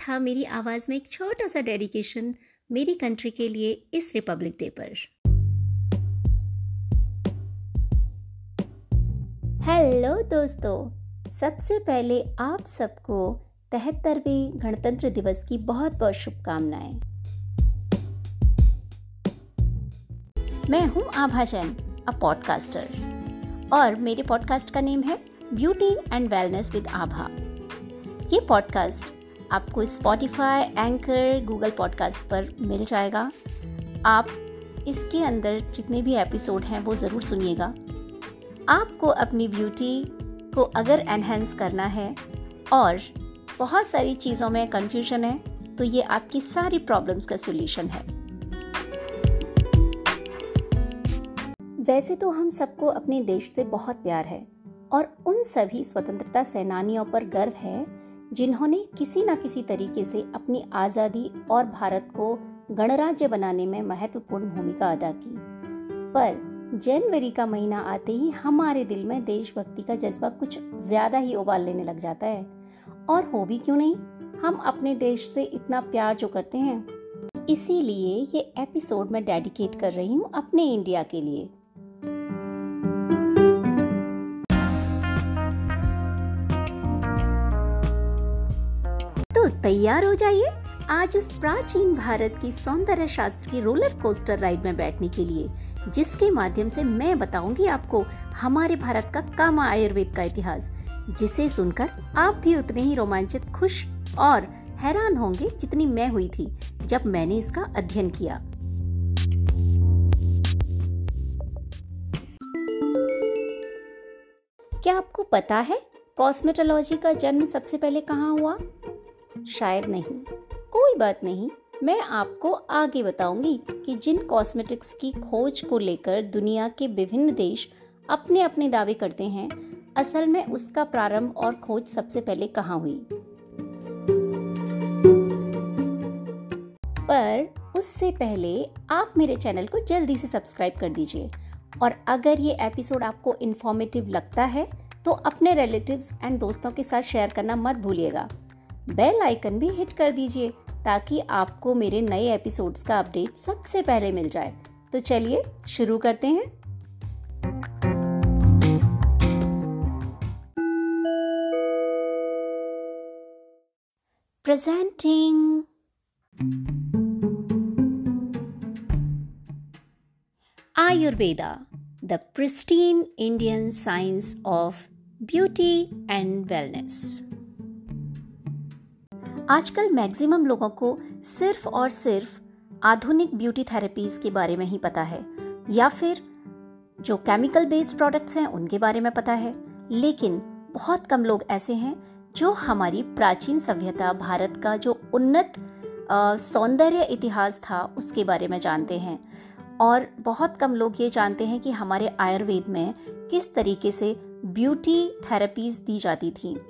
था मेरी आवाज़ में एक छोटा सा डेडिकेशन मेरी कंट्री के लिए इस रिपब्लिक डे पर। हेलो दोस्तों, सबसे पहले आप सबको तिहत्तरवें गणतंत्र दिवस की बहुत बहुत शुभकामनाएँ। मैं हूँ आभा जैन, अ पॉडकास्टर और मेरे पॉडकास्ट का नेम है beauty and wellness with Abha ये पॉडकास्ट आपको स्पॉटिफाई एंकर गूगल पॉडकास्ट पर मिल जाएगा। आप इसके अंदर जितने भी एपिसोड हैं, वो ज़रूर सुनिएगा। आपको अपनी ब्यूटी को अगर एनहेंस करना है और बहुत सारी चीज़ों में कन्फ्यूज़न है तो ये आपकी सारी प्रॉब्लम्स का सोल्यूशन है। वैसे तो हम सबको अपने देश से बहुत प्यार है और उन सभी स्वतंत्रता सेनानियों पर गर्व है जिन्होंने किसी न किसी तरीके से अपनी आज़ादी और भारत को गणराज्य बनाने में महत्वपूर्ण भूमिका अदा की। पर जनवरी का महीना आते ही हमारे दिल में देशभक्ति का जज्बा कुछ ज़्यादा ही उबाल लेने लग जाता है। और हो भी क्यों नहीं? हम अपने देश से इतना प्यार जो करते हैं। इसीलिए ये एपिसोड मैं डेडिकेट कर रही हूँ अपने इंडिया के लिए। तैयार हो जाइए आज उस प्राचीन भारत की सौंदर्य शास्त्र की रोलर कोस्टर राइड में बैठने के लिए, जिसके माध्यम से मैं बताऊँगी आपको हमारे भारत का कामा आयुर्वेद का इतिहास, जिसे सुनकर आप भी उतने ही रोमांचित, खुश और हैरान होंगे जितनी मैं हुई थी, जब मैंने इसका अध्ययन किया। क्या आपको पता है कॉस्मेटोलॉजी का जन्म सबसे पहले कहाँ हुआ? शायद नहीं। कोई बात नहीं, मैं आपको आगे बताऊँगी कि जिन कॉस्मेटिक्स की खोज को लेकर दुनिया के विभिन्न देश अपने अपने दावे करते हैं, असल में उसका प्रारंभ और खोज सबसे पहले कहाँ हुई? पर उससे पहले आप मेरे चैनल को जल्दी से सब्सक्राइब कर दीजिए और अगर ये एपिसोड आपको इन्फॉर्मेटिव लगता है तो अपने रिलेटिव्स एंड दोस्तों के साथ शेयर करना मत भूलिएगा। बेल आइकन भी हिट कर दीजिए, ताकि आपको मेरे नए एपिसोड्स का अपडेट सबसे पहले मिल जाए। तो चलिए, शुरू करते हैं। Presenting Ayurveda the pristine Indian science of beauty and wellness आजकल मैक्सिमम लोगों को सिर्फ़ और सिर्फ़ आधुनिक ब्यूटी थेरेपीज के बारे में ही पता है, या फिर जो केमिकल बेस्ड प्रोडक्ट्स हैं, उनके बारे में पता है। लेकिन बहुत कम लोग ऐसे हैं जो हमारी प्राचीन सभ्यता, भारत का जो उन्नत सौंदर्य इतिहास था, उसके बारे में जानते हैं। और बहुत कम लोग ये जानते हैं कि हमारे आयुर्वेद में किस तरीके से ब्यूटी थेरेपीज दी जाती थी।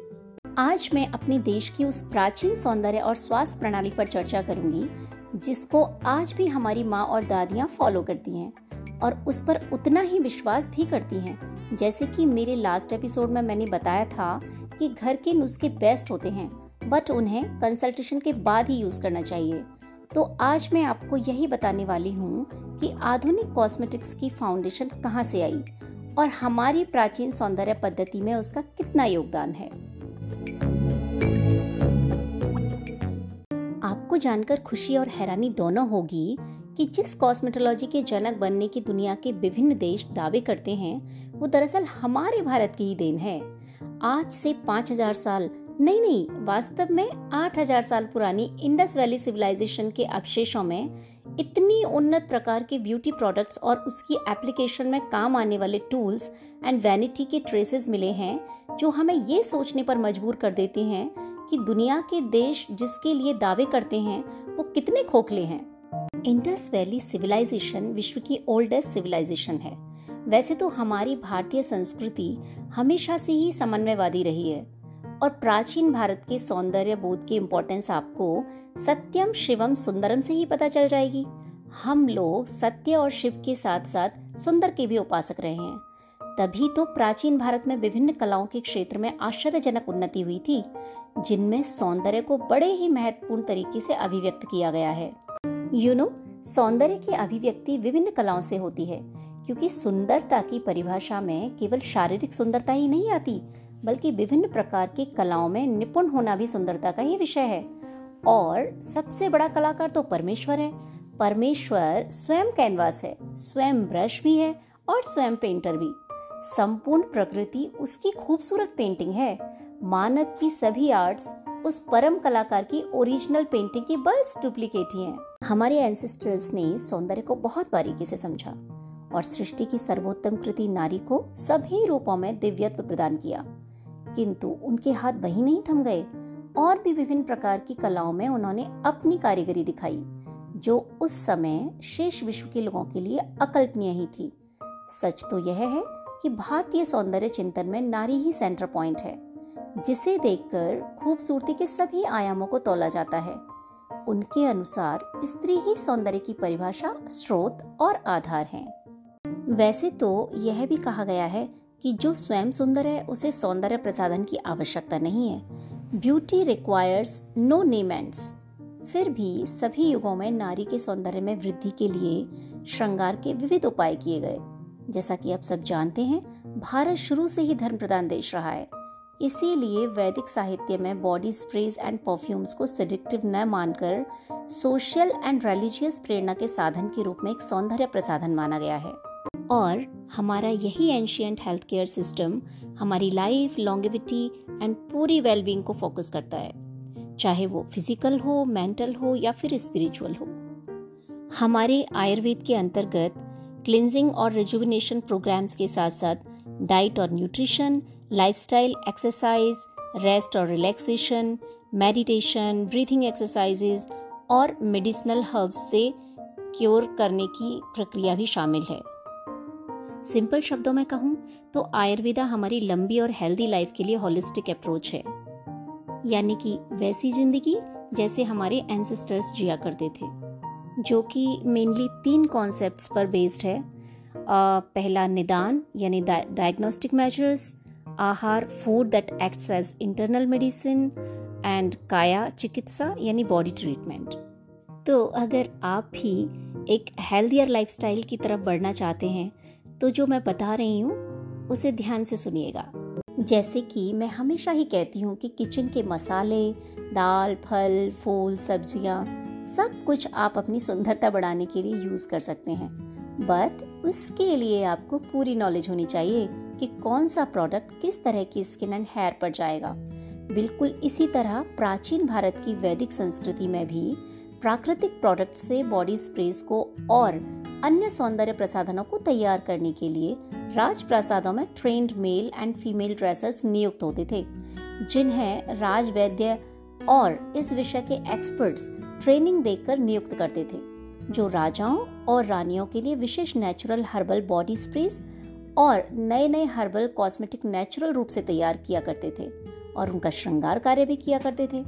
आज मैं अपने देश की उस प्राचीन सौंदर्य और स्वास्थ्य प्रणाली पर चर्चा करूँगी, जिसको आज भी हमारी माँ और दादियाँ फॉलो करती हैं और उस पर उतना ही विश्वास भी करती हैं। जैसे कि मेरे लास्ट एपिसोड में मैंने बताया था कि घर के नुस्खे बेस्ट होते हैं बट उन्हें कंसल्टेशन के बाद ही यूज़ करना चाहिए। तो आज मैं आपको यही बताने वाली हूँ कि आधुनिक कॉस्मेटिक्स की फाउंडेशन कहाँ से आई और हमारी प्राचीन सौंदर्य पद्धति में उसका कितना योगदान है। आपको जानकर खुशी और हैरानी दोनों होगी कि जिस कॉस्मेटोलॉजी के जनक बनने की दुनिया के विभिन्न देश दावे करते हैं, वो दरअसल हमारे भारत की ही देन है। आज से 5000 साल, नहीं नहीं, वास्तव में 8000 साल पुरानी इंडस वैली सिविलाइजेशन के अवशेषों में इतनी उन्नत प्रकार के ब्यूटी प्रोडक्ट्स और उसकी एप्लीकेशन में काम आने वाले टूल्स एंड वैनिटी के ट्रेसेस मिले हैं जो हमें ये सोचने पर मजबूर कर देते हैं कि दुनिया के देश जिसके लिए दावे करते हैं, वो कितने खोखले हैं। इंडस वैली सिविलाइजेशन विश्व की ओल्डेस्ट सिविलाइजेशन है। वैसे तो हमारी भारतीय संस्कृति हमेशा से ही समन्वयवादी रही है और प्राचीन भारत के सौंदर्य बोध की इम्पोर्टेंस आपको सत्यम, शिवम, सुंदरम से ही पता चल जाएगी। हम लोग सत्य और शिव के साथ साथ सुंदर के भी उपासक रहे हैं। तभी तो प्राचीन भारत में विभिन्न कलाओं के क्षेत्र में आश्चर्यजनक उन्नति हुई थी, जिनमें सौंदर्य को बड़े ही महत्वपूर्ण तरीके से अभिव्यक्त किया गया है। यू नो सौंदर्य की अभिव्यक्ति विभिन्न कलाओं से होती है, क्योंकि सुंदरता की परिभाषा में केवल शारीरिक सुंदरता ही नहीं आती, बल्कि विभिन्न प्रकार की कलाओं में निपुण होना भी सुंदरता का ही विषय है। और सबसे बड़ा कलाकार तो परमेश्वर है। परमेश्वर स्वयं कैनवास है, स्वयं ब्रश भी है और स्वयं पेंटर भी। संपूर्ण प्रकृति उसकी खूबसूरत पेंटिंग है। मानव की सभी आर्ट्स उस परम कलाकार की ओरिजिनल पेंटिंग की बस डुप्लीकेट ही हैं। हमारे एंसेस्टर्स ने सौंदर्य को बहुत बारीकी से समझा और सृष्टि की सर्वोत्तम कृति नारी को सभी रूपों में दिव्यत्व प्रदान किया। किंतु उनके हाथ वही नहीं थम गए और भी विभिन्न प्रकार की कलाओं में उन्होंने अपनी कारीगरी दिखाई, जो उस समय शेष विश्व के लोगों के लिए अकल्पनीय ही थी। सच तो यह है कि भारतीय सौंदर्य चिंतन में नारी ही सेंटर पॉइंट है, जिसे देखकर खूबसूरती के सभी आयामों को तोला जाता है। उनके अनुसार स्त्री ही सौंदर्य की परिभाषा, स्रोत और आधार है। वैसे तो यह भी कहा गया है कि जो स्वयं सुंदर है, उसे सौंदर्य प्रसाधन की आवश्यकता नहीं है। ब्यूटी रिक्वायर्स नो नेमेंट्स फिर भी सभी युगों में नारी के सौंदर्य में वृद्धि के लिए श्रृंगार के विविध उपाय किए गए। जैसा कि आप सब जानते हैं, भारत शुरू से ही धर्म प्रधान देश रहा है। इसीलिए वैदिक साहित्य में बॉडी स्प्रेज एंड परफ्यूम्स को सिडिक्टिव न मानकर सोशल एंड रिलीजियस प्रेरणा के साधन के रूप में एक सौंदर्य प्रसाधन माना गया है। और हमारा यही एंशियंट हेल्थ केयर सिस्टम हमारी लाइफ लॉन्गेविटी एंड पूरी वेलबींग को फोकस करता है। चाहे वो फ़िज़िकल हो मेंटल हो या फिर स्पिरिचुअल हो। हमारे आयुर्वेद के अंतर्गत क्लिनजिंग और रिजुविनेशन प्रोग्राम्स के साथ साथ डाइट और न्यूट्रिशन, लाइफस्टाइल एक्सरसाइज, रेस्ट और रिलैक्सेशन, मेडिटेशन, ब्रीथिंग एक्सरसाइजेज और मेडिसिनल हर्ब्स से क्योर करने की प्रक्रिया भी शामिल है। सिंपल शब्दों में कहूँ तो आयुर्वेदा हमारी लंबी और हेल्दी लाइफ के लिए होलिस्टिक अप्रोच है। यानी कि वैसी ज़िंदगी जैसे हमारे एंसेस्टर्स जिया करते थे। जो कि मेनली तीन कॉन्सेप्ट्स पर बेस्ड है। पहला निदान, यानी डायग्नोस्टिक मेजर्स आहार food that acts as internal medicine and काया, चिकित्सा, यानी बॉडी ट्रीटमेंट तो अगर आप भी एक हेल्थियर लाइफस्टाइल की तरफ़ बढ़ना चाहते हैं तो जो मैं बता रही हूँ, उसे ध्यान से सुनिएगा। जैसे कि मैं हमेशा ही कहती हूँ कि किचन के मसाले, दाल, फल, फूल, सब्ज़ियाँ सब कुछ आप अपनी सुंदरता बढ़ाने के लिए यूज़ कर सकते हैं। बट उसके लिए आपको पूरी नॉलेज होनी चाहिए कि कौन सा प्रोडक्ट किस तरह की स्किन एंड हेयर पर जाएगा। बिल्कुल इसी तरह प्राचीन भारत की वैदिक संस्कृति में भी प्राकृतिक प्रोडक्ट से बॉडी स्प्रेस को और अन्य सौंदर्य प्रसाधनों को तैयार करने के लिए राजप्रासादों में trained male and female dressers नियुक्त होते थे, जिन्हें राज वैद्य और इस विषय के एक्सपर्ट्स ट्रेनिंग देकर नियुक्त करते थे, जो राजाओं और रानियों के लिए विशेष नेचुरल हर्बल बॉडी स्प्रेस और नए नए हर्बल कॉस्मेटिक नेचुरल रूप से तैयार किया करते थे और उनका श्रृंगार कार्य भी किया करते थे।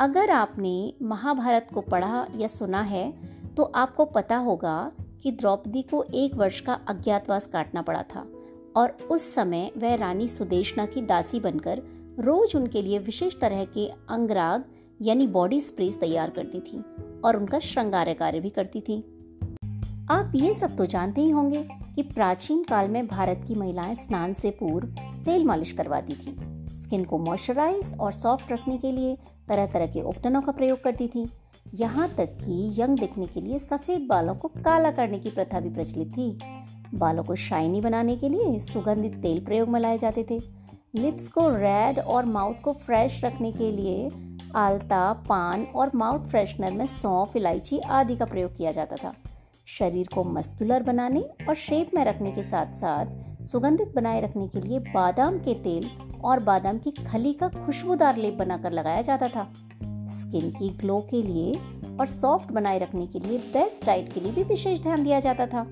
अगर आपने महाभारत को पढ़ा या सुना है तो आपको पता होगा कि द्रौपदी को एक वर्ष का अज्ञातवास काटना पड़ा था और उस समय वह रानी सुदेशना की दासी बनकर रोज उनके लिए विशेष तरह के अंगराग यानी बॉडी स्प्रेस तैयार करती थी और उनका श्रृंगार कार्य भी करती थी। आप ये सब तो जानते ही होंगे कि प्राचीन काल में भारत की महिलाएँ स्नान से पूर्व तेल मालिश करवाती थी। स्किन को मॉइस्चराइज और सॉफ्ट रखने के लिए तरह तरह के उपटनों का प्रयोग करती थी। यहाँ तक कि यंग दिखने के लिए सफ़ेद बालों को काला करने की प्रथा भी प्रचलित थी। बालों को शाइनी बनाने के लिए सुगंधित तेल प्रयोग में लाए जाते थे। लिप्स को रेड और माउथ को फ्रेश रखने के लिए आलता, पान और माउथ फ्रेशनर में सौंफ, इलायची आदि का प्रयोग किया जाता था। शरीर को मस्कुलर बनाने और शेप में रखने के साथ साथ सुगंधित बनाए रखने के लिए बादाम के तेल और बादाम की खली का खुशबूदार लेप बनाकर लगाया जाता था। स्किन की ग्लो के लिए और सॉफ्ट बनाए रखने के लिए बेस्ट डाइट के लिए भी विशेष ध्यान दिया जाता था।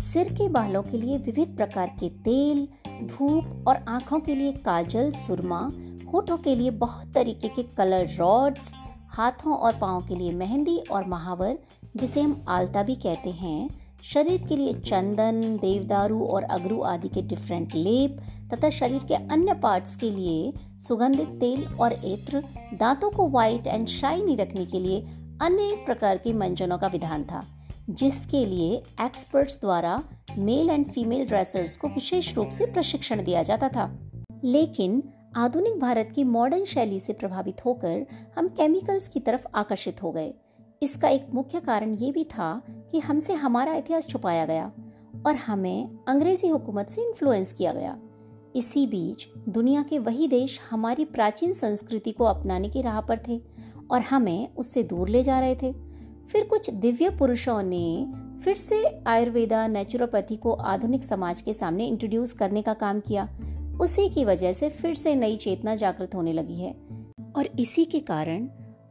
सिर के बालों के लिए विविध प्रकार के तेल, धूप और आँखों के लिए काजल, सुरमा होठों के लिए बहुत तरीके के कलर रॉड्स, हाथों और पाओं के लिए मेहंदी और महावर, जिसे हम आलता भी कहते हैं। शरीर के लिए चंदन, देवदारू और अगरू आदि के डिफरेंट लेप, तथा शरीर के अन्य पार्ट्स के लिए सुगंधित तेल और एत्र दांतों को व्हाइट एंड शाइनी रखने के लिए अनेक प्रकार के मंजनों का विधान था, जिसके लिए एक्सपर्ट्स द्वारा मेल एंड फीमेल ड्रेसर्स को विशेष रूप से प्रशिक्षण दिया जाता था। लेकिन आधुनिक भारत की मॉडर्न शैली से प्रभावित होकर हम केमिकल्स की तरफ़ आकर्षित हो गए। इसका एक मुख्य कारण ये भी था कि हमसे हमारा इतिहास छुपाया गया और हमें अंग्रेज़ी हुकूमत से इन्फ्लुएंस किया गया। इसी बीच दुनिया के वही देश हमारी प्राचीन संस्कृति को अपनाने की राह पर थे और हमें उससे दूर ले जा रहे थे। फिर कुछ दिव्य पुरुषों ने फिर से आयुर्वेदा नेचुरोपैथी को आधुनिक समाज के सामने इंट्रोड्यूस करने का काम किया। उसी की वजह से फिर से नई चेतना जागृत होने लगी है। और इसी के कारण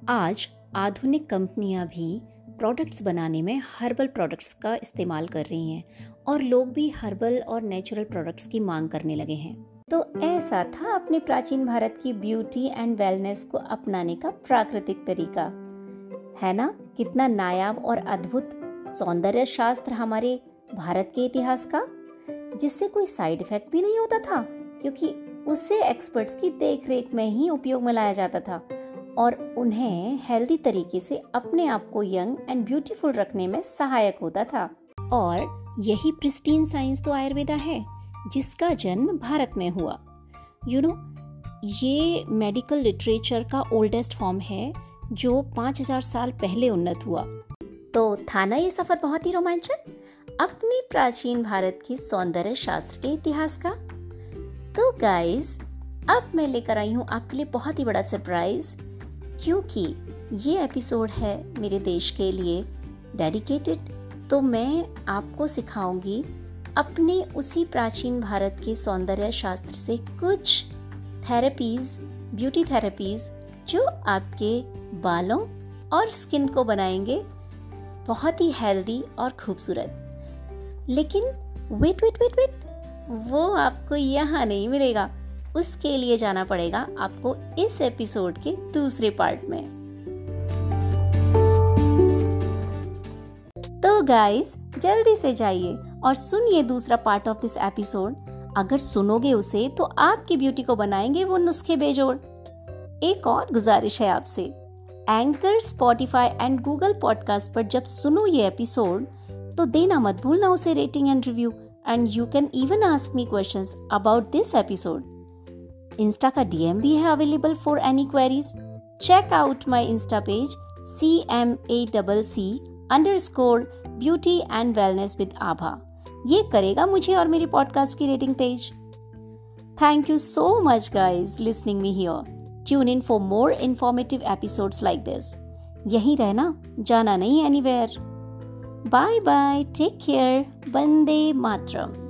आज आधुनिक कंपनियाँ भी प्रोडक्ट्स बनाने में हर्बल प्रोडक्ट्स का इस्तेमाल कर रही हैं और लोग भी हर्बल और नेचुरल प्रोडक्ट्स की मांग करने लगे हैं। तो ऐसा था अपने प्राचीन भारत की ब्यूटी एंड वेलनेस को अपनाने का प्राकृतिक तरीका। है ना? कितना नायाब और अद्भुत सौंदर्य शास्त्र हमारे भारत के इतिहास का, जिससे कोई साइड इफ़ेक्ट भी नहीं होता था। क्योंकि उसे एक्सपर्ट्स की देखरेख में ही उपयोग में लाया जाता था और उन्हें हेल्दी तरीके से अपने आप को यंग एंड ब्यूटीफुल रखने में सहायक होता था। और यही प्रिस्टीन साइंस तो आयुर्वेदा है जिसका जन्म भारत में हुआ। यू you नो know, ये मेडिकल लिटरेचर का ओल्डेस्ट फॉर्म है जो 5000 साल पहले उन्नत हुआ। तो था ना ये सफ़र बहुत ही रोमांचक? अपने प्राचीन भारत की सौंदर्य शास्त्र के इतिहास का। तो गाइस अब मैं लेकर आई हूँ आपके लिए बहुत ही बड़ा सरप्राइज़ क्योंकि ये एपिसोड है मेरे देश के लिए डेडिकेटेड तो मैं आपको सिखाऊँगी अपने उसी प्राचीन भारत के सौंदर्य शास्त्र से कुछ थेरेपीज ब्यूटी थेरेपीज जो आपके बालों और स्किन को बनाएँगे बहुत ही हेल्दी और खूबसूरत। लेकिन वेट वेट वेट वेट वो आपको यहाँ नहीं मिलेगा। उसके लिए जाना पड़ेगा आपको इस एपिसोड के दूसरे पार्ट में। तो गाइस जल्दी से जाइए और सुनिए दूसरा पार्ट ऑफ़ दिस एपिसोड अगर सुनोगे उसे तो आपकी ब्यूटी को बनाएँगे वो नुस्खे बेजोड़। एक और गुजारिश है आपसे। Anchor Spotify and Google podcast पर जब सुनो ये एपिसोड तो देना मत भूलना उसे rating and review and you can even ask me questions about this episode insta का डीएम भी है available for any queries check out my insta page C M A double C underscore beauty and wellness with Abha ये करेगा मुझे और मेरी podcast की rating Tej thank you so much guys listening me here tune in for more informative episodes like this यही रहना जाना नहीं anywhere Bye bye. Take care. Bande Matram.